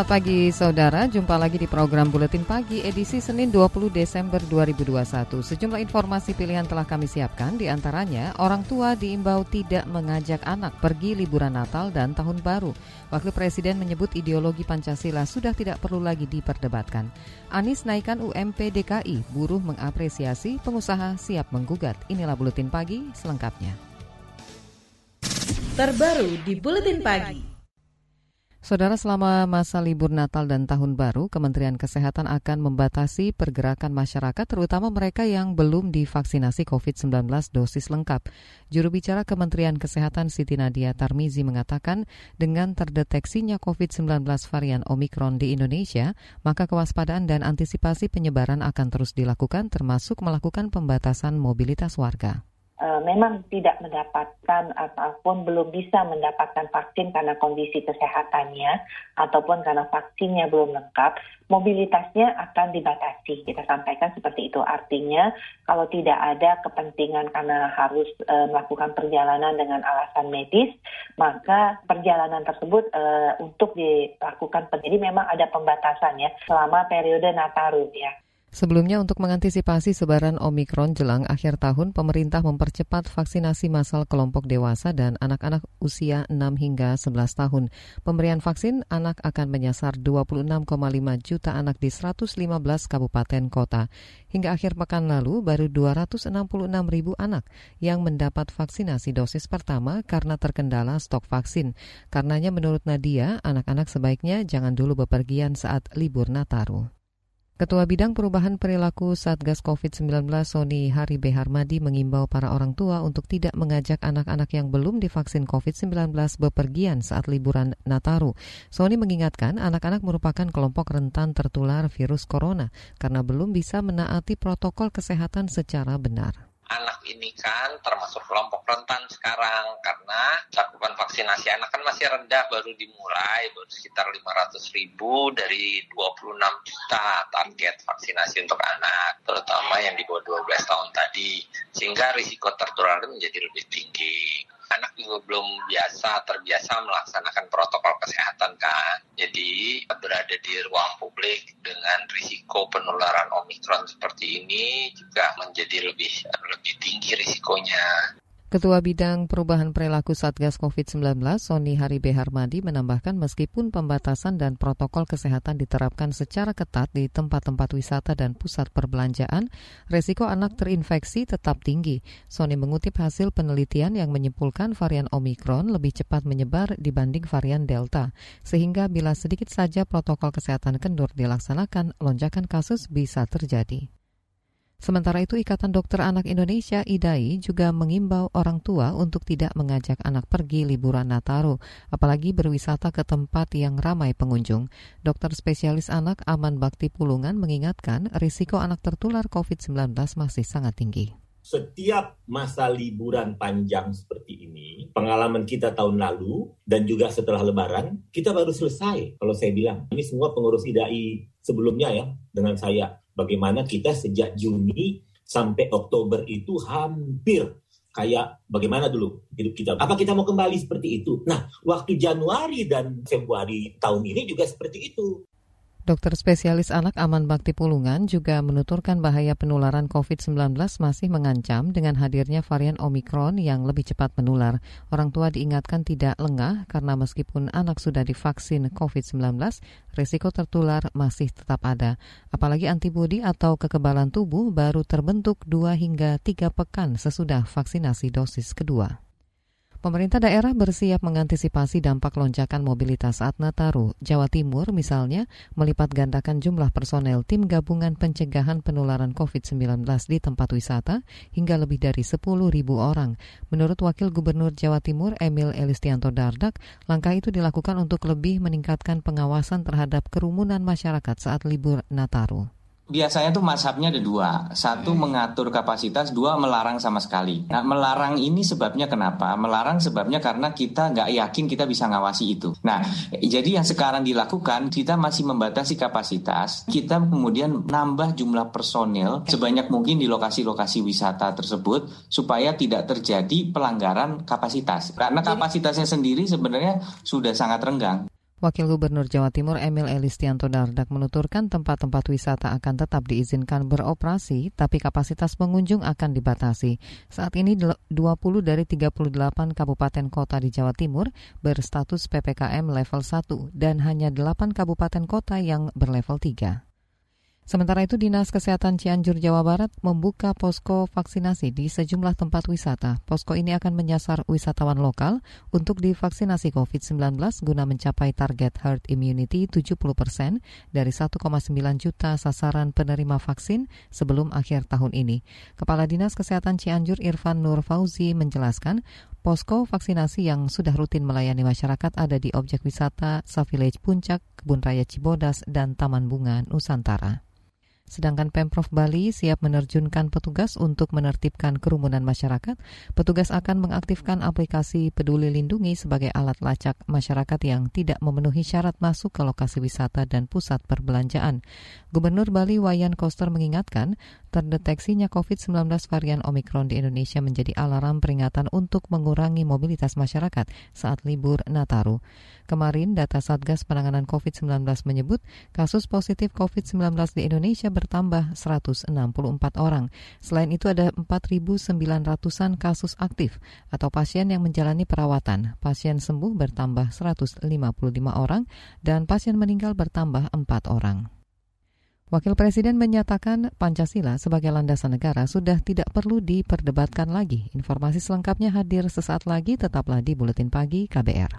Selamat pagi saudara, jumpa lagi di program Buletin Pagi edisi Senin 20 Desember 2021. Sejumlah informasi pilihan telah kami siapkan, di antaranya orang tua diimbau tidak mengajak anak pergi liburan Natal dan Tahun Baru. Wakil Presiden menyebut ideologi Pancasila sudah tidak perlu lagi diperdebatkan. Anies naikkan UMP DKI, buruh mengapresiasi, pengusaha siap menggugat. Inilah Buletin Pagi selengkapnya. Terbaru di Buletin Pagi. Saudara, selama masa libur Natal dan Tahun Baru, Kementerian Kesehatan akan membatasi pergerakan masyarakat, terutama mereka yang belum divaksinasi COVID-19 dosis lengkap. Juru bicara Kementerian Kesehatan Siti Nadia Tarmizi mengatakan, dengan terdeteksinya COVID-19 varian Omikron di Indonesia, maka kewaspadaan dan antisipasi penyebaran akan terus dilakukan, termasuk melakukan pembatasan mobilitas warga. Eh, memang tidak mendapatkan ataupun belum bisa mendapatkan vaksin karena kondisi kesehatannya ataupun karena vaksinnya belum lengkap, mobilitasnya akan dibatasi. Kita sampaikan seperti itu. Artinya kalau tidak ada kepentingan karena harus e, melakukan perjalanan dengan alasan medis, maka perjalanan tersebut e, untuk dilakukan. Jadi memang ada pembatasan ya selama periode Nataru ya. Sebelumnya untuk mengantisipasi sebaran Omikron jelang akhir tahun, pemerintah mempercepat vaksinasi massal kelompok dewasa dan anak-anak usia 6 hingga 11 tahun. Pemberian vaksin anak akan menyasar 26,5 juta anak di 115 kabupaten kota. Hingga akhir pekan lalu, baru 266 ribu anak yang mendapat vaksinasi dosis pertama karena terkendala stok vaksin. Karenanya menurut Nadia, anak-anak sebaiknya jangan dulu bepergian saat libur Nataru. Ketua Bidang Perubahan Perilaku Satgas COVID-19 Sony Hari B. Harmadi mengimbau para orang tua untuk tidak mengajak anak-anak yang belum divaksin COVID-19 bepergian saat liburan Nataru. Sony mengingatkan anak-anak merupakan kelompok rentan tertular virus corona karena belum bisa menaati protokol kesehatan secara benar ini kan termasuk kelompok rentan sekarang karena cakupan vaksinasi anak kan masih rendah baru dimulai baru sekitar 500 ribu dari 26 juta target vaksinasi untuk anak terutama yang di bawah 12 tahun tadi sehingga risiko tertular menjadi lebih tinggi anak juga belum biasa terbiasa melaksanakan protokol kesehatan kan. Jadi berada di ruang publik dengan risiko penularan omikron seperti ini juga menjadi lebih lebih tinggi risikonya. Ketua Bidang Perubahan Perilaku Satgas COVID-19, Sony Hari B. Harmadi, menambahkan meskipun pembatasan dan protokol kesehatan diterapkan secara ketat di tempat-tempat wisata dan pusat perbelanjaan, resiko anak terinfeksi tetap tinggi. Sony mengutip hasil penelitian yang menyimpulkan varian Omikron lebih cepat menyebar dibanding varian Delta, sehingga bila sedikit saja protokol kesehatan kendur dilaksanakan, lonjakan kasus bisa terjadi. Sementara itu, Ikatan Dokter Anak Indonesia IDAI juga mengimbau orang tua untuk tidak mengajak anak pergi liburan Nataru, apalagi berwisata ke tempat yang ramai pengunjung. Dokter spesialis anak Aman Bakti Pulungan mengingatkan risiko anak tertular COVID-19 masih sangat tinggi setiap masa liburan panjang seperti ini, pengalaman kita tahun lalu dan juga setelah lebaran, kita baru selesai. Kalau saya bilang, ini semua pengurus IDAI sebelumnya ya, dengan saya bagaimana kita sejak Juni sampai Oktober itu hampir kayak bagaimana dulu hidup kita. Apa kita mau kembali seperti itu? Nah, waktu Januari dan Februari tahun ini juga seperti itu. Dokter spesialis anak Aman Bakti Pulungan juga menuturkan bahaya penularan COVID-19 masih mengancam dengan hadirnya varian Omikron yang lebih cepat menular. Orang tua diingatkan tidak lengah karena meskipun anak sudah divaksin COVID-19, risiko tertular masih tetap ada. Apalagi antibodi atau kekebalan tubuh baru terbentuk 2 hingga 3 pekan sesudah vaksinasi dosis kedua. Pemerintah daerah bersiap mengantisipasi dampak lonjakan mobilitas saat Nataru. Jawa Timur misalnya melipat gandakan jumlah personel tim gabungan pencegahan penularan COVID-19 di tempat wisata hingga lebih dari 10 ribu orang. Menurut Wakil Gubernur Jawa Timur Emil Elistianto Dardak, langkah itu dilakukan untuk lebih meningkatkan pengawasan terhadap kerumunan masyarakat saat libur Nataru Biasanya tuh mashabnya ada dua. Satu hmm. mengatur kapasitas, dua melarang sama sekali. Nah melarang ini sebabnya kenapa? Melarang sebabnya karena kita nggak yakin kita bisa ngawasi itu. Nah jadi yang sekarang dilakukan kita masih membatasi kapasitas. Kita kemudian nambah jumlah personil sebanyak mungkin di lokasi-lokasi wisata tersebut supaya tidak terjadi pelanggaran kapasitas. Karena kapasitasnya sendiri sebenarnya sudah sangat renggang. Wakil Gubernur Jawa Timur Emil Elistianto Dardak menuturkan tempat-tempat wisata akan tetap diizinkan beroperasi, tapi kapasitas pengunjung akan dibatasi. Saat ini 20 dari 38 kabupaten kota di Jawa Timur berstatus PPKM level 1 dan hanya 8 kabupaten kota yang berlevel 3. Sementara itu, Dinas Kesehatan Cianjur, Jawa Barat membuka posko vaksinasi di sejumlah tempat wisata. Posko ini akan menyasar wisatawan lokal untuk divaksinasi COVID-19 guna mencapai target herd immunity 70 persen dari 1,9 juta sasaran penerima vaksin sebelum akhir tahun ini. Kepala Dinas Kesehatan Cianjur Irfan Nur Fauzi menjelaskan Posko vaksinasi yang sudah rutin melayani masyarakat ada di objek wisata Savillage Puncak, Kebun Raya Cibodas, dan Taman Bunga Nusantara. Sedangkan Pemprov Bali siap menerjunkan petugas untuk menertibkan kerumunan masyarakat. Petugas akan mengaktifkan aplikasi Peduli Lindungi sebagai alat lacak masyarakat yang tidak memenuhi syarat masuk ke lokasi wisata dan pusat perbelanjaan. Gubernur Bali Wayan Koster mengingatkan, terdeteksinya COVID-19 varian Omikron di Indonesia menjadi alarm peringatan untuk mengurangi mobilitas masyarakat saat libur Nataru. Kemarin, data Satgas Penanganan COVID-19 menyebut kasus positif COVID-19 di Indonesia bertambah 164 orang. Selain itu ada 4.900-an kasus aktif atau pasien yang menjalani perawatan. Pasien sembuh bertambah 155 orang dan pasien meninggal bertambah 4 orang. Wakil Presiden menyatakan Pancasila sebagai landasan negara sudah tidak perlu diperdebatkan lagi. Informasi selengkapnya hadir sesaat lagi, tetaplah di Buletin Pagi KBR.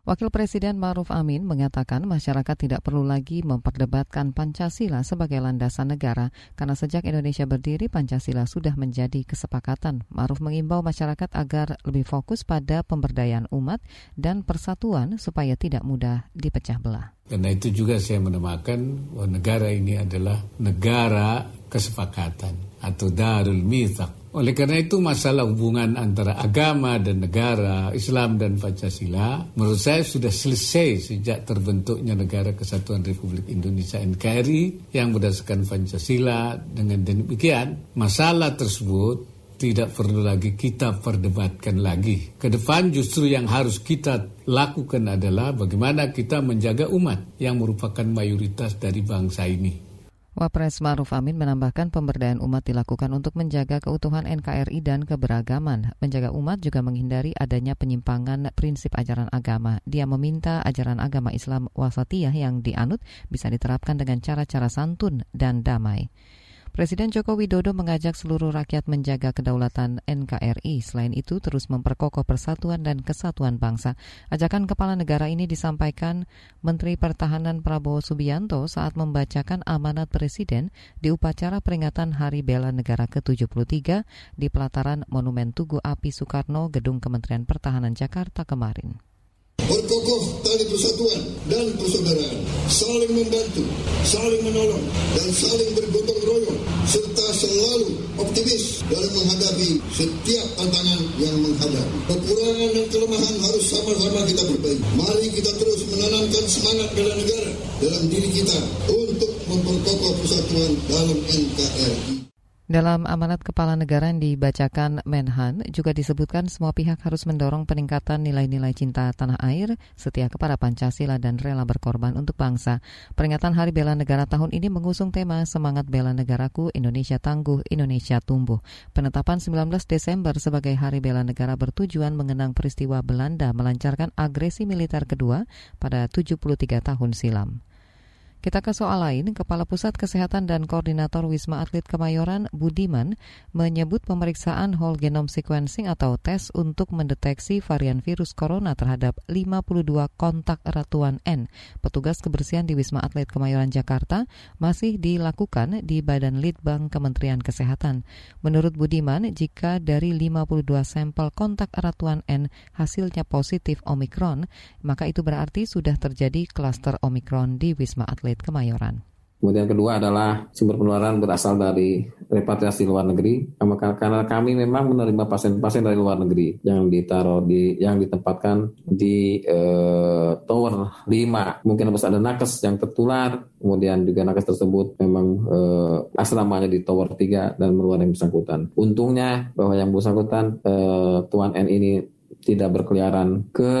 Wakil Presiden Maruf Amin mengatakan masyarakat tidak perlu lagi memperdebatkan Pancasila sebagai landasan negara karena sejak Indonesia berdiri Pancasila sudah menjadi kesepakatan. Maruf mengimbau masyarakat agar lebih fokus pada pemberdayaan umat dan persatuan supaya tidak mudah dipecah belah. Karena itu juga saya menamakan bahwa negara ini adalah negara kesepakatan atau darul mithaq oleh karena itu masalah hubungan antara agama dan negara, Islam dan Pancasila menurut saya sudah selesai sejak terbentuknya Negara Kesatuan Republik Indonesia NKRI yang berdasarkan Pancasila dengan demikian masalah tersebut tidak perlu lagi kita perdebatkan lagi. Ke depan justru yang harus kita lakukan adalah bagaimana kita menjaga umat yang merupakan mayoritas dari bangsa ini. Wapres Maruf Amin menambahkan pemberdayaan umat dilakukan untuk menjaga keutuhan NKRI dan keberagaman. Menjaga umat juga menghindari adanya penyimpangan prinsip ajaran agama. Dia meminta ajaran agama Islam wasatiyah yang dianut bisa diterapkan dengan cara-cara santun dan damai. Presiden Joko Widodo mengajak seluruh rakyat menjaga kedaulatan NKRI. Selain itu, terus memperkokoh persatuan dan kesatuan bangsa. Ajakan kepala negara ini disampaikan Menteri Pertahanan Prabowo Subianto saat membacakan amanat Presiden di upacara peringatan Hari Bela Negara ke-73 di pelataran Monumen Tugu Api Soekarno, Gedung Kementerian Pertahanan Jakarta kemarin berkokoh tali persatuan dan persaudaraan, saling membantu, saling menolong, dan saling bergotong royong, serta selalu optimis dalam menghadapi setiap tantangan yang menghadap. Kekurangan dan kelemahan harus sama-sama kita perbaiki. Mari kita terus menanamkan semangat bela negara dalam diri kita untuk memperkokoh persatuan dalam NKRI. Dalam amanat kepala negara yang dibacakan Menhan juga disebutkan semua pihak harus mendorong peningkatan nilai-nilai cinta tanah air, setia kepada Pancasila dan rela berkorban untuk bangsa. Peringatan Hari Bela Negara tahun ini mengusung tema Semangat Bela Negaraku, Indonesia Tangguh, Indonesia Tumbuh. Penetapan 19 Desember sebagai Hari Bela Negara bertujuan mengenang peristiwa Belanda melancarkan agresi militer kedua pada 73 tahun silam. Kita ke soal lain, Kepala Pusat Kesehatan dan Koordinator Wisma Atlet Kemayoran Budiman menyebut pemeriksaan whole genome sequencing atau tes untuk mendeteksi varian virus corona terhadap 52 kontak erat Tuan N, petugas kebersihan di Wisma Atlet Kemayoran Jakarta, masih dilakukan di Badan Litbang Kementerian Kesehatan. Menurut Budiman, jika dari 52 sampel kontak erat Tuan N hasilnya positif Omikron, maka itu berarti sudah terjadi klaster Omikron di Wisma Atlet Atlet Kemayoran. Kemudian kedua adalah sumber penularan berasal dari repatriasi luar negeri. Karena kami memang menerima pasien-pasien dari luar negeri yang ditaruh di yang ditempatkan di uh, tower 5. Mungkin ada nakes yang tertular, kemudian juga nakes tersebut memang uh, asramanya di tower 3 dan meluar yang bersangkutan. Untungnya bahwa yang bersangkutan uh, Tuan N ini tidak berkeliaran ke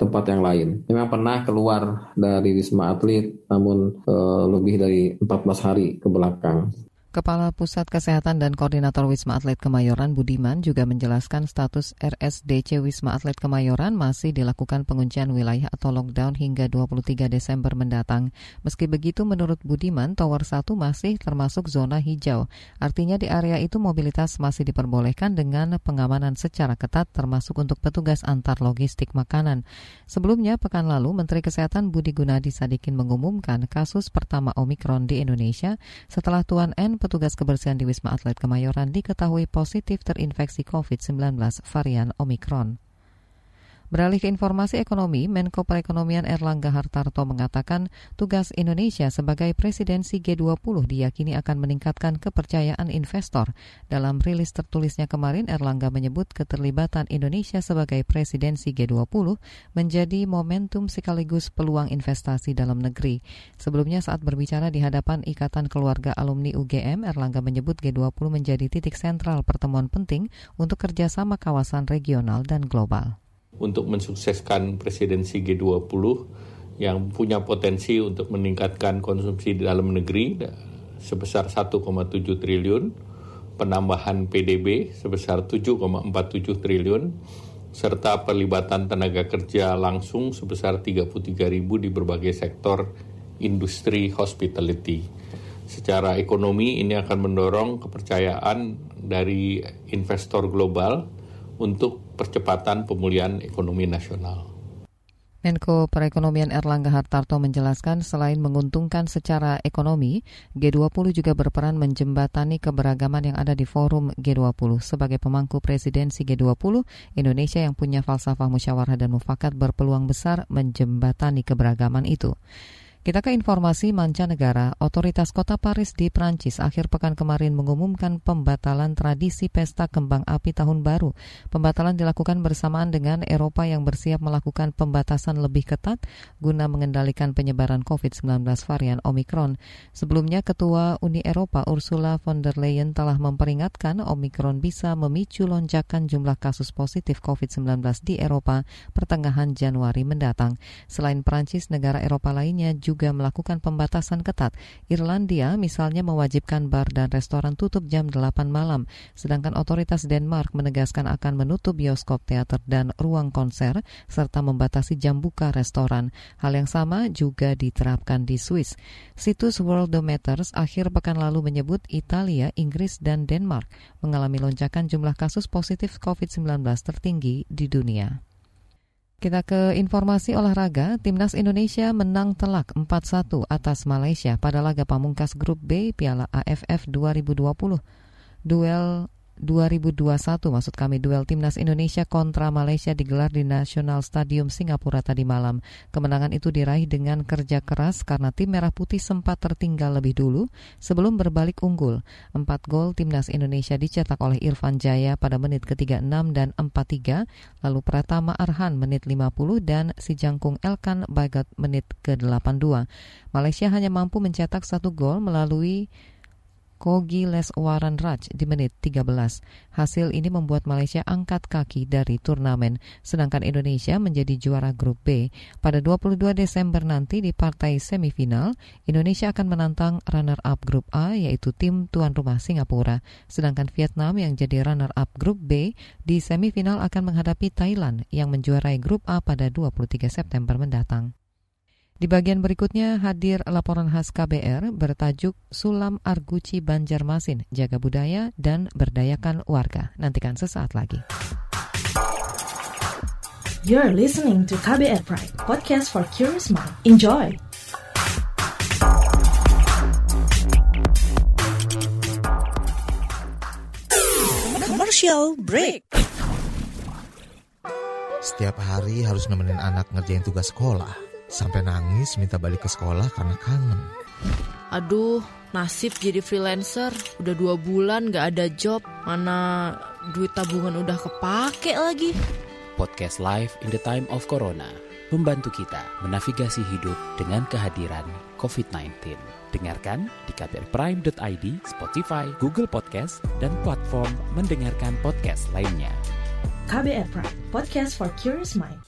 tempat yang lain. Memang pernah keluar dari Wisma Atlet, namun e, lebih dari 14 hari ke belakang. Kepala Pusat Kesehatan dan Koordinator Wisma Atlet Kemayoran Budiman juga menjelaskan status RSDC Wisma Atlet Kemayoran masih dilakukan penguncian wilayah atau lockdown hingga 23 Desember mendatang. Meski begitu menurut Budiman, Tower 1 masih termasuk zona hijau. Artinya di area itu mobilitas masih diperbolehkan dengan pengamanan secara ketat termasuk untuk petugas antar logistik makanan. Sebelumnya, pekan lalu Menteri Kesehatan Budi Gunadi Sadikin mengumumkan kasus pertama Omikron di Indonesia setelah Tuan N petugas kebersihan di Wisma Atlet Kemayoran diketahui positif terinfeksi COVID-19 varian Omikron. Beralih ke informasi ekonomi, Menko Perekonomian Erlangga Hartarto mengatakan tugas Indonesia sebagai presidensi G20 diyakini akan meningkatkan kepercayaan investor. Dalam rilis tertulisnya kemarin, Erlangga menyebut keterlibatan Indonesia sebagai presidensi G20 menjadi momentum sekaligus peluang investasi dalam negeri. Sebelumnya saat berbicara di hadapan Ikatan Keluarga Alumni UGM, Erlangga menyebut G20 menjadi titik sentral pertemuan penting untuk kerjasama kawasan regional dan global untuk mensukseskan presidensi G20 yang punya potensi untuk meningkatkan konsumsi di dalam negeri sebesar 1,7 triliun, penambahan PDB sebesar 7,47 triliun, serta perlibatan tenaga kerja langsung sebesar 33 ribu di berbagai sektor industri hospitality. Secara ekonomi ini akan mendorong kepercayaan dari investor global untuk percepatan pemulihan ekonomi nasional. Menko Perekonomian Erlangga Hartarto menjelaskan selain menguntungkan secara ekonomi, G20 juga berperan menjembatani keberagaman yang ada di forum G20. Sebagai pemangku presidensi G20, Indonesia yang punya falsafah musyawarah dan mufakat berpeluang besar menjembatani keberagaman itu. Kita ke informasi mancanegara. Otoritas kota Paris di Prancis akhir pekan kemarin mengumumkan pembatalan tradisi pesta kembang api tahun baru. Pembatalan dilakukan bersamaan dengan Eropa yang bersiap melakukan pembatasan lebih ketat guna mengendalikan penyebaran COVID-19 varian Omikron. Sebelumnya, Ketua Uni Eropa Ursula von der Leyen telah memperingatkan Omikron bisa memicu lonjakan jumlah kasus positif COVID-19 di Eropa pertengahan Januari mendatang. Selain Prancis, negara Eropa lainnya juga juga melakukan pembatasan ketat. Irlandia misalnya mewajibkan bar dan restoran tutup jam 8 malam, sedangkan otoritas Denmark menegaskan akan menutup bioskop, teater, dan ruang konser, serta membatasi jam buka restoran. Hal yang sama juga diterapkan di Swiss. Situs Worldometers akhir pekan lalu menyebut Italia, Inggris, dan Denmark mengalami lonjakan jumlah kasus positif COVID-19 tertinggi di dunia. Kita ke informasi olahraga, Timnas Indonesia menang telak 4-1 atas Malaysia pada laga pamungkas grup B Piala AFF 2020. Duel 2021 maksud kami duel timnas Indonesia kontra Malaysia digelar di National Stadium Singapura tadi malam. Kemenangan itu diraih dengan kerja keras karena tim Merah Putih sempat tertinggal lebih dulu sebelum berbalik unggul. Empat gol timnas Indonesia dicetak oleh Irfan Jaya pada menit ke-36 dan 43, lalu Pratama Arhan menit 50 dan si Jangkung Elkan Bagat menit ke-82. Malaysia hanya mampu mencetak satu gol melalui Kogi Leswaran Raj di menit 13. Hasil ini membuat Malaysia angkat kaki dari turnamen, sedangkan Indonesia menjadi juara grup B. Pada 22 Desember nanti di partai semifinal, Indonesia akan menantang runner-up grup A yaitu tim tuan rumah Singapura, sedangkan Vietnam yang jadi runner-up grup B di semifinal akan menghadapi Thailand yang menjuarai grup A pada 23 September mendatang. Di bagian berikutnya hadir laporan khas KBR bertajuk Sulam Arguci Banjarmasin, Jaga Budaya dan Berdayakan Warga. Nantikan sesaat lagi. You're listening to KBR Pride, podcast for curious mind. Enjoy! Commercial break. Setiap hari harus nemenin anak ngerjain tugas sekolah Sampai nangis minta balik ke sekolah karena kangen. Aduh, nasib jadi freelancer. Udah dua bulan gak ada job. Mana duit tabungan udah kepake lagi. Podcast Live in the Time of Corona membantu kita menavigasi hidup dengan kehadiran COVID-19. Dengarkan di kbrprime.id, Spotify, Google Podcast, dan platform mendengarkan podcast lainnya. KBR Prime, podcast for curious mind.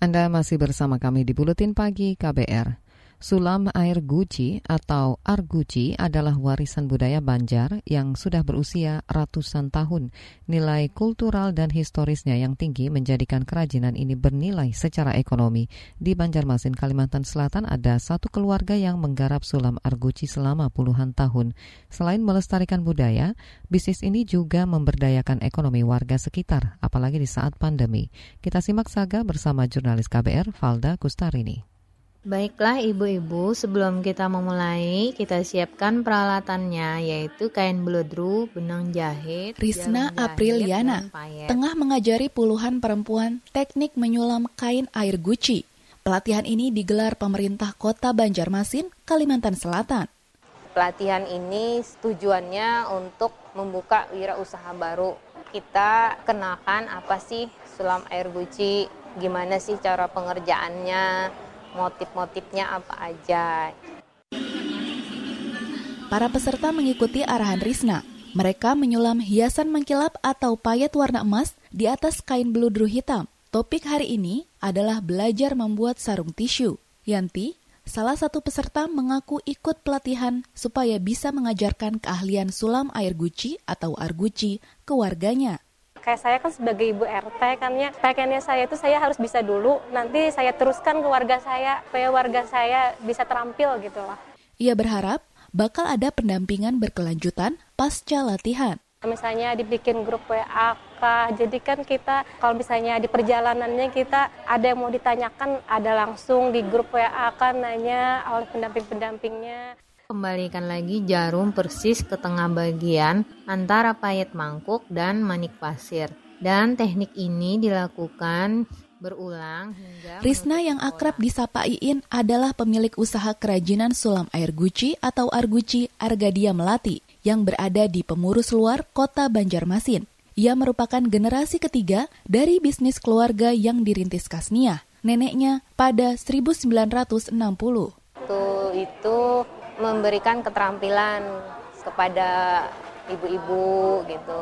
Anda masih bersama kami di Buletin Pagi KBR. Sulam air guci atau arguci adalah warisan budaya Banjar yang sudah berusia ratusan tahun. Nilai kultural dan historisnya yang tinggi menjadikan kerajinan ini bernilai secara ekonomi. Di Banjarmasin, Kalimantan Selatan ada satu keluarga yang menggarap sulam arguci selama puluhan tahun. Selain melestarikan budaya, bisnis ini juga memberdayakan ekonomi warga sekitar, apalagi di saat pandemi. Kita simak saga bersama jurnalis KBR Valda Kustarini. Baiklah ibu-ibu, sebelum kita memulai, kita siapkan peralatannya yaitu kain beludru, benang jahit, Risna Apriliana tengah mengajari puluhan perempuan teknik menyulam kain air guci. Pelatihan ini digelar pemerintah Kota Banjarmasin, Kalimantan Selatan. Pelatihan ini tujuannya untuk membuka wirausaha baru. Kita kenakan apa sih sulam air guci, gimana sih cara pengerjaannya, motif-motifnya apa aja. Para peserta mengikuti arahan Risna. Mereka menyulam hiasan mengkilap atau payet warna emas di atas kain beludru hitam. Topik hari ini adalah belajar membuat sarung tisu. Yanti, salah satu peserta mengaku ikut pelatihan supaya bisa mengajarkan keahlian sulam air guci atau arguci ke warganya kayak saya kan sebagai ibu RT kan ya pengennya saya itu saya harus bisa dulu nanti saya teruskan ke warga saya supaya warga saya bisa terampil gitu lah. Ia berharap bakal ada pendampingan berkelanjutan pasca latihan. Misalnya dibikin grup WA kah, jadi kan kita kalau misalnya di perjalanannya kita ada yang mau ditanyakan ada langsung di grup WA kan nanya oleh pendamping-pendampingnya. Kembalikan lagi jarum persis ke tengah bagian antara payet mangkuk dan manik pasir. Dan teknik ini dilakukan berulang hingga Risna yang akrab disapa Iin adalah pemilik usaha kerajinan sulam air guci atau Arguci Argadia Melati yang berada di pemurus luar kota Banjarmasin. Ia merupakan generasi ketiga dari bisnis keluarga yang dirintis Kasnia, neneknya pada 1960. Itu, itu memberikan keterampilan kepada ibu-ibu gitu.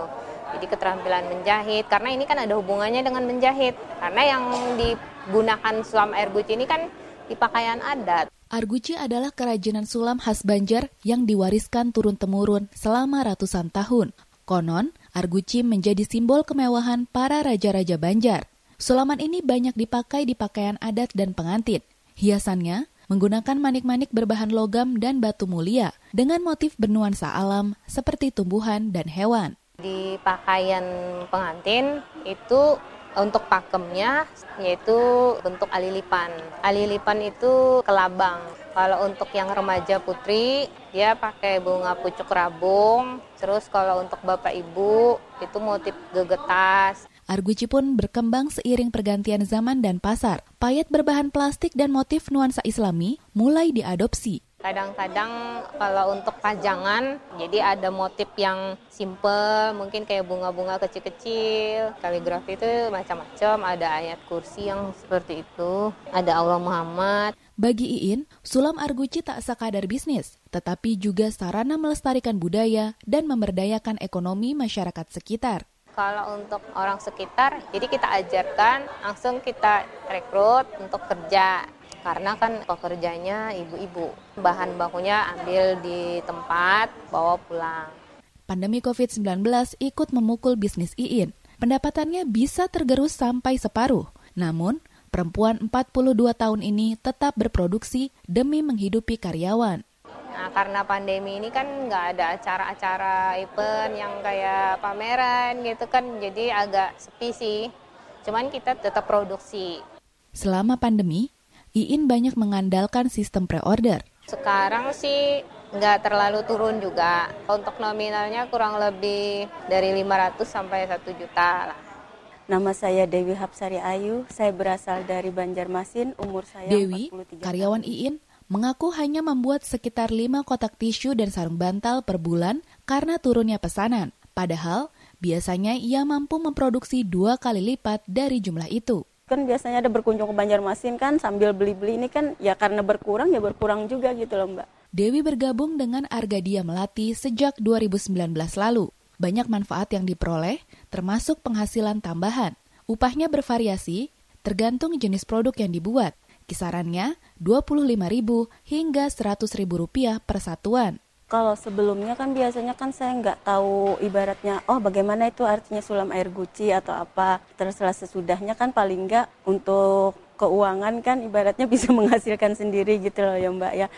Jadi keterampilan menjahit karena ini kan ada hubungannya dengan menjahit. Karena yang digunakan sulam air guci ini kan di pakaian adat. Arguci adalah kerajinan sulam khas Banjar yang diwariskan turun-temurun selama ratusan tahun. Konon, arguci menjadi simbol kemewahan para raja-raja Banjar. Sulaman ini banyak dipakai di pakaian adat dan pengantin. Hiasannya menggunakan manik-manik berbahan logam dan batu mulia dengan motif bernuansa alam seperti tumbuhan dan hewan. Di pakaian pengantin itu untuk pakemnya yaitu bentuk alilipan. Alilipan itu kelabang. Kalau untuk yang remaja putri dia pakai bunga pucuk rabung. Terus kalau untuk bapak ibu itu motif gegetas. Arguci pun berkembang seiring pergantian zaman dan pasar. Payet berbahan plastik dan motif nuansa islami mulai diadopsi. Kadang-kadang kalau untuk pajangan, jadi ada motif yang simple, mungkin kayak bunga-bunga kecil-kecil. Kaligrafi itu macam-macam, ada ayat kursi yang seperti itu, ada Allah Muhammad. Bagi Iin, sulam arguci tak sekadar bisnis, tetapi juga sarana melestarikan budaya dan memberdayakan ekonomi masyarakat sekitar. Kalau untuk orang sekitar, jadi kita ajarkan, langsung kita rekrut untuk kerja. karena kan pekerjanya ibu-ibu. Bahan bakunya ambil di tempat, bawa pulang. Pandemi COVID-19 ikut memukul bisnis Iin. Pendapatannya bisa tergerus sampai separuh. Namun, perempuan 42 tahun ini tetap berproduksi demi menghidupi karyawan. Nah, karena pandemi ini kan nggak ada acara-acara event yang kayak pameran gitu kan, jadi agak sepi sih. Cuman kita tetap produksi. Selama pandemi, Iin banyak mengandalkan sistem pre-order. Sekarang sih nggak terlalu turun juga. Untuk nominalnya kurang lebih dari 500 sampai 1 juta lah. Nama saya Dewi Hapsari Ayu, saya berasal dari Banjarmasin, umur saya Dewi, 43 karyawan Iin, mengaku hanya membuat sekitar 5 kotak tisu dan sarung bantal per bulan karena turunnya pesanan. Padahal, biasanya ia mampu memproduksi dua kali lipat dari jumlah itu. Kan biasanya ada berkunjung ke Banjarmasin kan sambil beli-beli ini kan ya karena berkurang ya berkurang juga gitu loh Mbak. Dewi bergabung dengan Argadia Melati sejak 2019 lalu. Banyak manfaat yang diperoleh, termasuk penghasilan tambahan. Upahnya bervariasi, tergantung jenis produk yang dibuat. Kisarannya Rp25.000 hingga Rp100.000 per satuan. Kalau sebelumnya kan biasanya kan saya nggak tahu ibaratnya, oh bagaimana itu artinya sulam air guci atau apa. Terus setelah sesudahnya kan paling nggak untuk keuangan kan ibaratnya bisa menghasilkan sendiri gitu loh ya Mbak ya.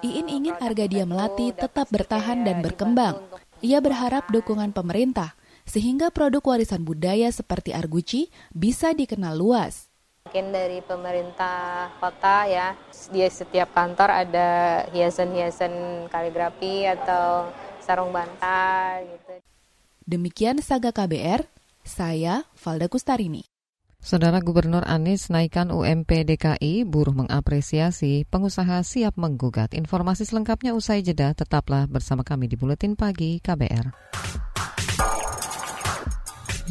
Iin ingin harga dia melati tetap bertahan dan berkembang. Ia berharap dukungan pemerintah sehingga produk warisan budaya seperti arguci bisa dikenal luas. Mungkin dari pemerintah kota ya, di setiap kantor ada hiasan-hiasan kaligrafi atau sarung bantal gitu. Demikian Saga KBR, saya Valda Kustarini. Saudara Gubernur Anies naikkan UMP DKI, buruh mengapresiasi, pengusaha siap menggugat. Informasi selengkapnya usai jeda, tetaplah bersama kami di Buletin Pagi KBR.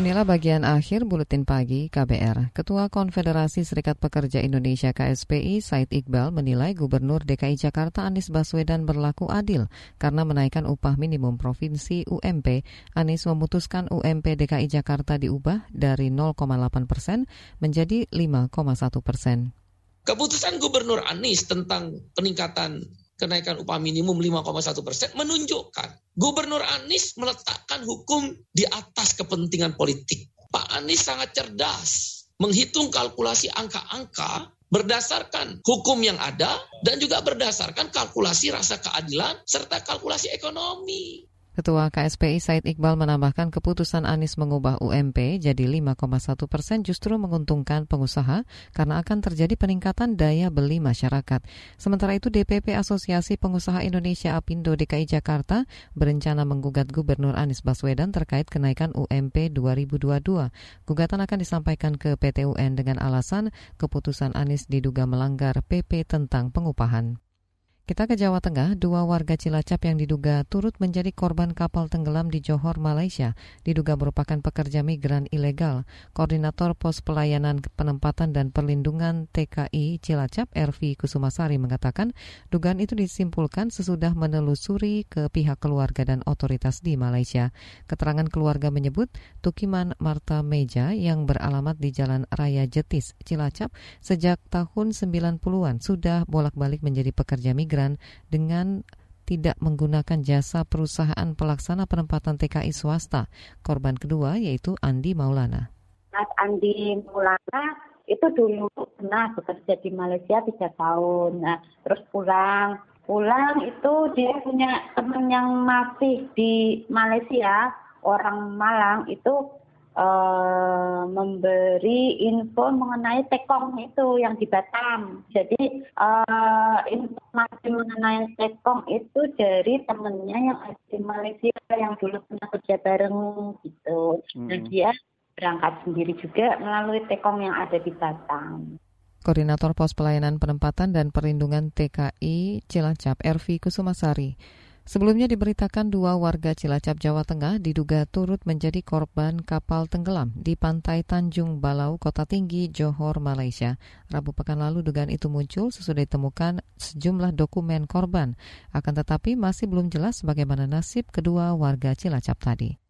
Inilah bagian akhir buletin pagi KBR. Ketua Konfederasi Serikat Pekerja Indonesia KSPI Said Iqbal menilai Gubernur DKI Jakarta Anies Baswedan berlaku adil karena menaikkan upah minimum provinsi UMP. Anies memutuskan UMP DKI Jakarta diubah dari 0,8 persen menjadi 5,1 persen. Keputusan Gubernur Anies tentang peningkatan kenaikan upah minimum 5,1 persen menunjukkan Gubernur Anies meletakkan hukum di atas kepentingan politik. Pak Anies sangat cerdas menghitung kalkulasi angka-angka berdasarkan hukum yang ada dan juga berdasarkan kalkulasi rasa keadilan serta kalkulasi ekonomi. Ketua KSPI Said Iqbal menambahkan keputusan Anies mengubah UMP jadi 5,1 persen justru menguntungkan pengusaha karena akan terjadi peningkatan daya beli masyarakat. Sementara itu DPP Asosiasi Pengusaha Indonesia Apindo DKI Jakarta berencana menggugat Gubernur Anies Baswedan terkait kenaikan UMP 2022. Gugatan akan disampaikan ke PT UN dengan alasan keputusan Anies diduga melanggar PP tentang pengupahan. Kita ke Jawa Tengah, dua warga Cilacap yang diduga turut menjadi korban kapal tenggelam di Johor, Malaysia, diduga merupakan pekerja migran ilegal. Koordinator Pos Pelayanan Penempatan dan Perlindungan TKI Cilacap, Ervi Kusumasari, mengatakan dugaan itu disimpulkan sesudah menelusuri ke pihak keluarga dan otoritas di Malaysia. Keterangan keluarga menyebut Tukiman Marta Meja yang beralamat di Jalan Raya Jetis, Cilacap, sejak tahun 90-an sudah bolak-balik menjadi pekerja migran dengan tidak menggunakan jasa perusahaan pelaksana penempatan TKI swasta. Korban kedua yaitu Andi Maulana. Mas Andi Maulana itu dulu pernah bekerja di Malaysia tiga tahun. Nah, terus pulang. Pulang itu dia punya teman yang masih di Malaysia, orang Malang itu uh, memberi info mengenai tekong itu yang di Batam. Jadi uh, informasi mengenai tekong itu dari temennya yang ada di Malaysia yang dulu pernah kerja bareng gitu. Hmm. Dan dia berangkat sendiri juga melalui tekong yang ada di Batam. Koordinator Pos Pelayanan Penempatan dan Perlindungan TKI Cilacap, Ervi Kusumasari. Sebelumnya diberitakan dua warga Cilacap, Jawa Tengah diduga turut menjadi korban kapal tenggelam di pantai Tanjung Balau, Kota Tinggi, Johor, Malaysia. Rabu pekan lalu dugaan itu muncul sesudah ditemukan sejumlah dokumen korban. Akan tetapi masih belum jelas bagaimana nasib kedua warga Cilacap tadi.